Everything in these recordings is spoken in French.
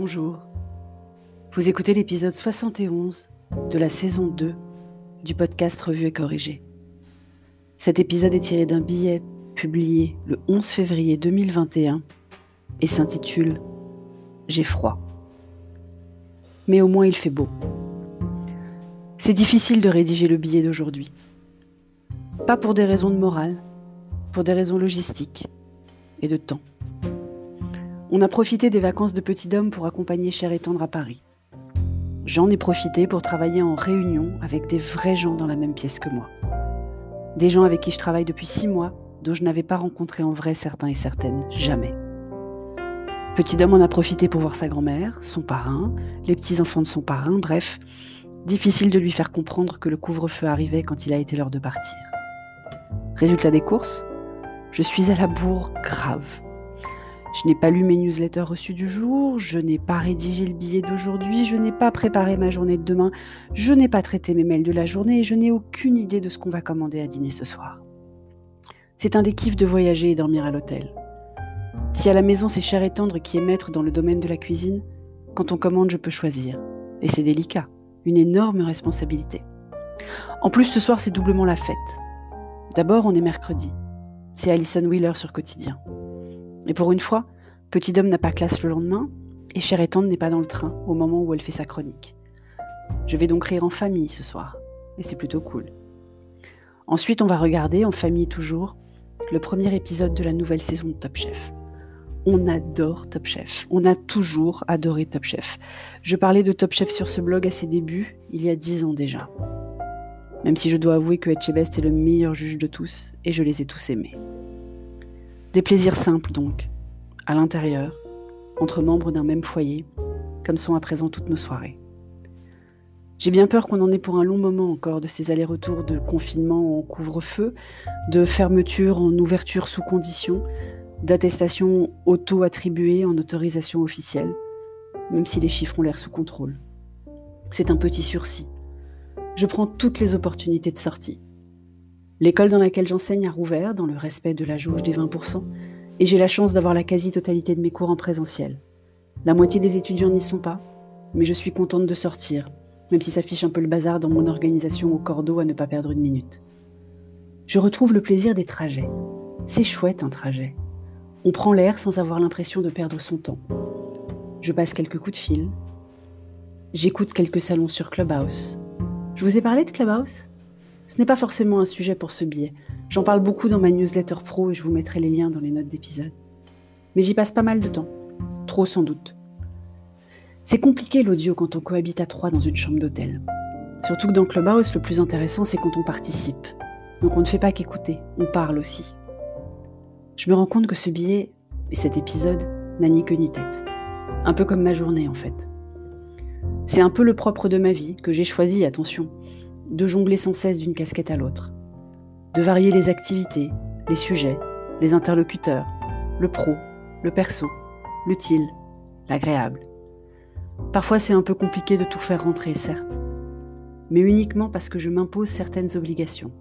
bonjour. Vous écoutez l'épisode 71 de la saison 2 du podcast Revue et Corrigé. Cet épisode est tiré d'un billet publié le 11 février 2021 et s'intitule J'ai froid. Mais au moins il fait beau. C'est difficile de rédiger le billet d'aujourd'hui. Pas pour des raisons de morale, pour des raisons logistiques et de temps. On a profité des vacances de Petit Dôme pour accompagner Cher et Tendre à Paris. J'en ai profité pour travailler en réunion avec des vrais gens dans la même pièce que moi. Des gens avec qui je travaille depuis six mois, dont je n'avais pas rencontré en vrai certains et certaines, jamais. Petit Dôme en a profité pour voir sa grand-mère, son parrain, les petits-enfants de son parrain, bref, difficile de lui faire comprendre que le couvre-feu arrivait quand il a été l'heure de partir. Résultat des courses, je suis à la bourre grave. Je n'ai pas lu mes newsletters reçus du jour, je n'ai pas rédigé le billet d'aujourd'hui, je n'ai pas préparé ma journée de demain, je n'ai pas traité mes mails de la journée et je n'ai aucune idée de ce qu'on va commander à dîner ce soir. C'est un des kiffs de voyager et dormir à l'hôtel. Si à la maison c'est cher et tendre qui est maître dans le domaine de la cuisine, quand on commande je peux choisir. Et c'est délicat, une énorme responsabilité. En plus ce soir c'est doublement la fête. D'abord on est mercredi. C'est Alison Wheeler sur Quotidien. Et pour une fois, Petit Homme n'a pas classe le lendemain, et Cher et n'est pas dans le train au moment où elle fait sa chronique. Je vais donc rire en famille ce soir, et c'est plutôt cool. Ensuite, on va regarder, en famille toujours, le premier épisode de la nouvelle saison de Top Chef. On adore Top Chef. On a toujours adoré Top Chef. Je parlais de Top Chef sur ce blog à ses débuts, il y a dix ans déjà. Même si je dois avouer que Etchebest est le meilleur juge de tous, et je les ai tous aimés. Des plaisirs simples donc, à l'intérieur, entre membres d'un même foyer, comme sont à présent toutes nos soirées. J'ai bien peur qu'on en ait pour un long moment encore de ces allers-retours de confinement en couvre-feu, de fermeture en ouverture sous condition, d'attestation auto-attribuée en autorisation officielle, même si les chiffres ont l'air sous contrôle. C'est un petit sursis. Je prends toutes les opportunités de sortie. L'école dans laquelle j'enseigne a rouvert dans le respect de la jauge des 20%, et j'ai la chance d'avoir la quasi-totalité de mes cours en présentiel. La moitié des étudiants n'y sont pas, mais je suis contente de sortir, même si ça fiche un peu le bazar dans mon organisation au cordeau à ne pas perdre une minute. Je retrouve le plaisir des trajets. C'est chouette un trajet. On prend l'air sans avoir l'impression de perdre son temps. Je passe quelques coups de fil. J'écoute quelques salons sur Clubhouse. Je vous ai parlé de Clubhouse? Ce n'est pas forcément un sujet pour ce billet. J'en parle beaucoup dans ma newsletter pro et je vous mettrai les liens dans les notes d'épisode. Mais j'y passe pas mal de temps. Trop sans doute. C'est compliqué l'audio quand on cohabite à trois dans une chambre d'hôtel. Surtout que dans Clubhouse, le plus intéressant, c'est quand on participe. Donc on ne fait pas qu'écouter, on parle aussi. Je me rends compte que ce billet et cet épisode n'a ni queue ni tête. Un peu comme ma journée en fait. C'est un peu le propre de ma vie, que j'ai choisi, attention de jongler sans cesse d'une casquette à l'autre, de varier les activités, les sujets, les interlocuteurs, le pro, le perso, l'utile, l'agréable. Parfois c'est un peu compliqué de tout faire rentrer, certes, mais uniquement parce que je m'impose certaines obligations.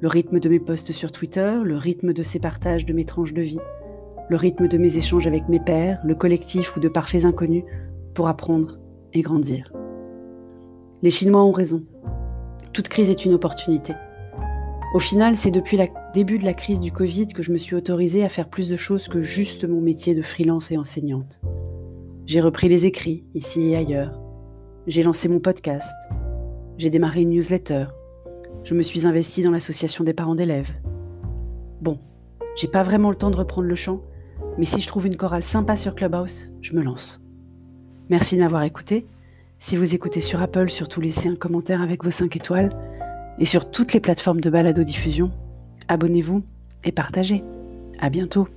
Le rythme de mes posts sur Twitter, le rythme de ces partages de mes tranches de vie, le rythme de mes échanges avec mes pairs, le collectif ou de parfaits inconnus, pour apprendre et grandir. Les Chinois ont raison. Toute crise est une opportunité. Au final, c'est depuis le début de la crise du Covid que je me suis autorisée à faire plus de choses que juste mon métier de freelance et enseignante. J'ai repris les écrits, ici et ailleurs. J'ai lancé mon podcast. J'ai démarré une newsletter. Je me suis investie dans l'association des parents d'élèves. Bon, j'ai pas vraiment le temps de reprendre le chant, mais si je trouve une chorale sympa sur Clubhouse, je me lance. Merci de m'avoir écouté si vous écoutez sur Apple, surtout laissez un commentaire avec vos 5 étoiles. Et sur toutes les plateformes de balado-diffusion, abonnez-vous et partagez. À bientôt.